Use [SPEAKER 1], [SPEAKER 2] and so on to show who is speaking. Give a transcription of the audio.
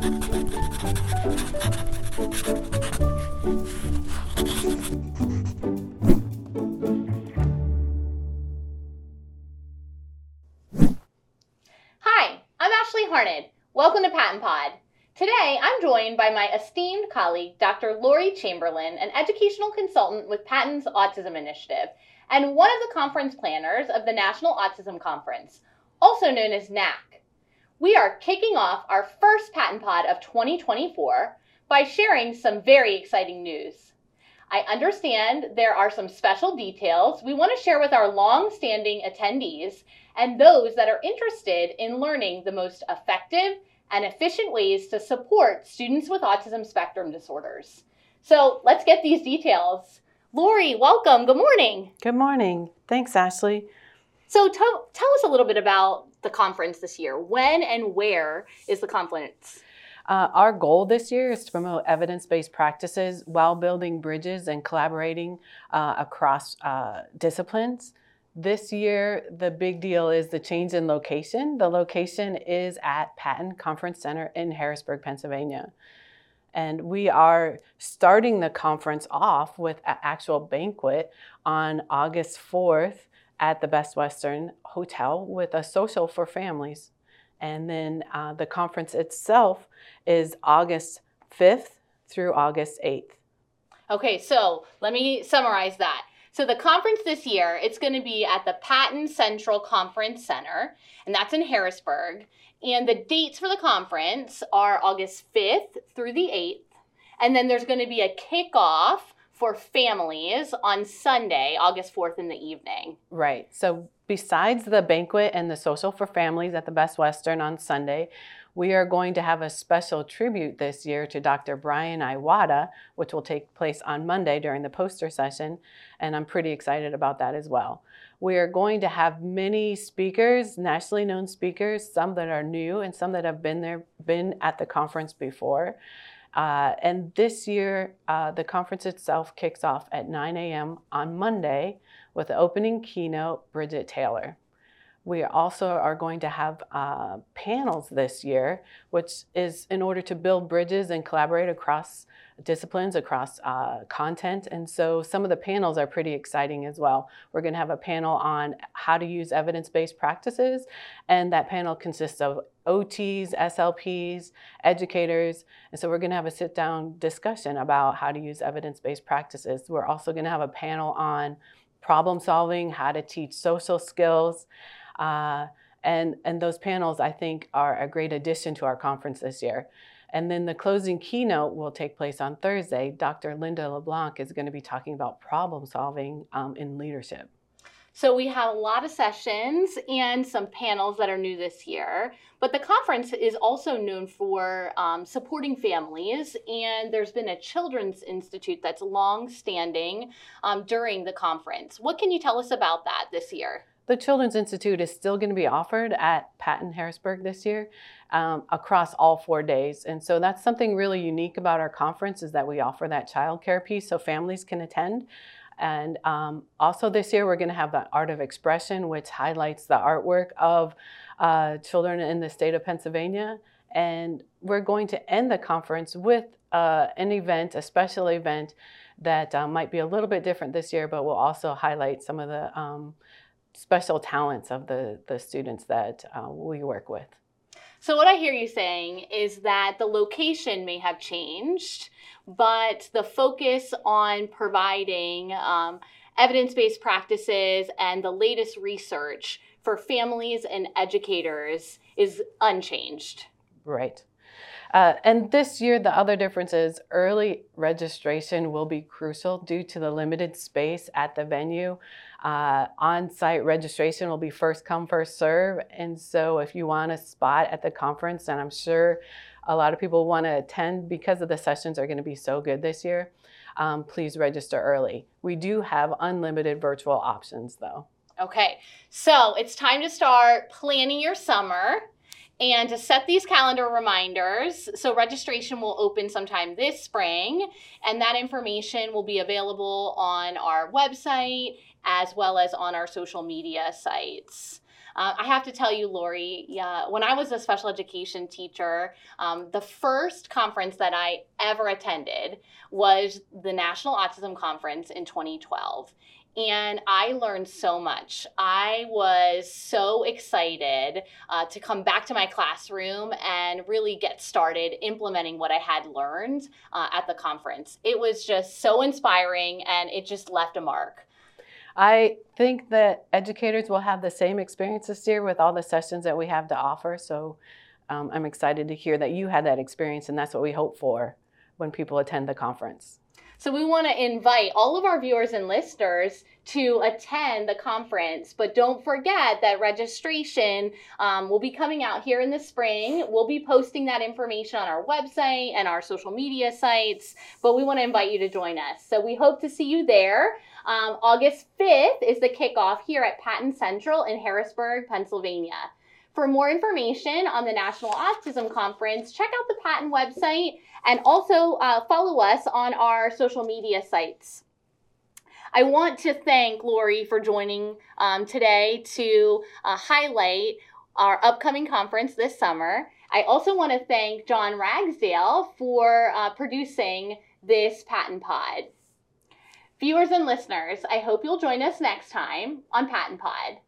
[SPEAKER 1] Hi, I'm Ashley Harned. Welcome to PaTTAN Pod. Today, I'm joined by my esteemed colleague, Dr. Lori Chamberlain, an educational consultant with PaTTAN's Autism Initiative and one of the conference planners of the National Autism Conference, also known as NAC. We are kicking off our first PaTTAN Pod of 2024 by sharing some very exciting news. I understand there are some special details we want to share with our long standing attendees and those that are interested in learning the most effective and efficient ways to support students with autism spectrum disorders. So let's get these details. Lori, welcome. Good morning.
[SPEAKER 2] Good morning. Thanks, Ashley.
[SPEAKER 1] So tell, tell us a little bit about the conference this year. When and where is the conference?
[SPEAKER 2] Uh, our goal this year is to promote evidence based practices while building bridges and collaborating uh, across uh, disciplines. This year, the big deal is the change in location. The location is at PaTTAN Conference Center in Harrisburg, Pennsylvania. And we are starting the conference off with an actual banquet on August 4th at the Best Western Hotel with a social for families. And then uh, the conference itself is August 5th through August 8th.
[SPEAKER 1] Okay, so let me summarize that. So the conference this year, it's going to be at the PaTTAN Central Conference Center, and that's in Harrisburg. And the dates for the conference are August 5th through the 8th. And then there's going to be a kickoff for families on Sunday, August 4th in the evening.
[SPEAKER 2] Right. So besides the banquet and the social for families at the Best Western on Sunday, we are going to have a special tribute this year to Dr. Brian Iwata, which will take place on Monday during the poster session, and I'm pretty excited about that as well. We are going to have many speakers, nationally known speakers, some that are new and some that have been there, been at the conference before. Uh, and this year, uh, the conference itself kicks off at 9 a.m. on Monday with the opening keynote, Bridget Taylor. We also are going to have uh, panels this year, which is in order to build bridges and collaborate across disciplines, across uh, content. And so some of the panels are pretty exciting as well. We're going to have a panel on how to use evidence based practices, and that panel consists of OTs, SLPs, educators. And so we're going to have a sit down discussion about how to use evidence based practices. We're also going to have a panel on problem solving, how to teach social skills. Uh, and, and those panels, I think, are a great addition to our conference this year. And then the closing keynote will take place on Thursday. Dr. Linda LeBlanc is going to be talking about problem solving um, in leadership.
[SPEAKER 1] So we have a lot of sessions and some panels that are new this year. But the conference is also known for um, supporting families, and there's been a children's institute that's long standing um, during the conference. What can you tell us about that this year?
[SPEAKER 2] The Children's Institute is still going to be offered at PaTTAN Harrisburg this year um, across all four days. And so that's something really unique about our conference is that we offer that childcare piece so families can attend. And um, also this year, we're going to have the Art of Expression, which highlights the artwork of uh, children in the state of Pennsylvania. And we're going to end the conference with uh, an event, a special event that uh, might be a little bit different this year, but will also highlight some of the um, special talents of the, the students that uh, we work with.
[SPEAKER 1] So, what I hear you saying is that the location may have changed, but the focus on providing um, evidence based practices and the latest research for families and educators is unchanged.
[SPEAKER 2] Right. Uh, and this year, the other difference is early registration will be crucial due to the limited space at the venue. Uh, on site registration will be first come, first serve. And so, if you want a spot at the conference, and I'm sure a lot of people want to attend because of the sessions are going to be so good this year, um, please register early. We do have unlimited virtual options though.
[SPEAKER 1] Okay, so it's time to start planning your summer and to set these calendar reminders. So, registration will open sometime this spring, and that information will be available on our website as well as on our social media sites. Uh, I have to tell you, Lori, yeah, when I was a special education teacher, um, the first conference that I ever attended was the National Autism Conference in 2012 and I learned so much. I was so excited uh, to come back to my classroom and really get started implementing what I had learned uh, at the conference. It was just so inspiring and it just left a mark.
[SPEAKER 2] I think that educators will have the same experience this year with all the sessions that we have to offer. So um, I'm excited to hear that you had that experience, and that's what we hope for when people attend the conference.
[SPEAKER 1] So we want to invite all of our viewers and listeners to attend the conference, but don't forget that registration um, will be coming out here in the spring. We'll be posting that information on our website and our social media sites, but we want to invite you to join us. So we hope to see you there. Um, August 5th is the kickoff here at PaTTAN Central in Harrisburg, Pennsylvania. For more information on the National Autism Conference, check out the PaTTAN website and also uh, follow us on our social media sites. I want to thank Lori for joining um, today to uh, highlight our upcoming conference this summer. I also want to thank John Ragsdale for uh, producing this PaTTAN Pod. Viewers and listeners, I hope you'll join us next time on PaTTAN Pod.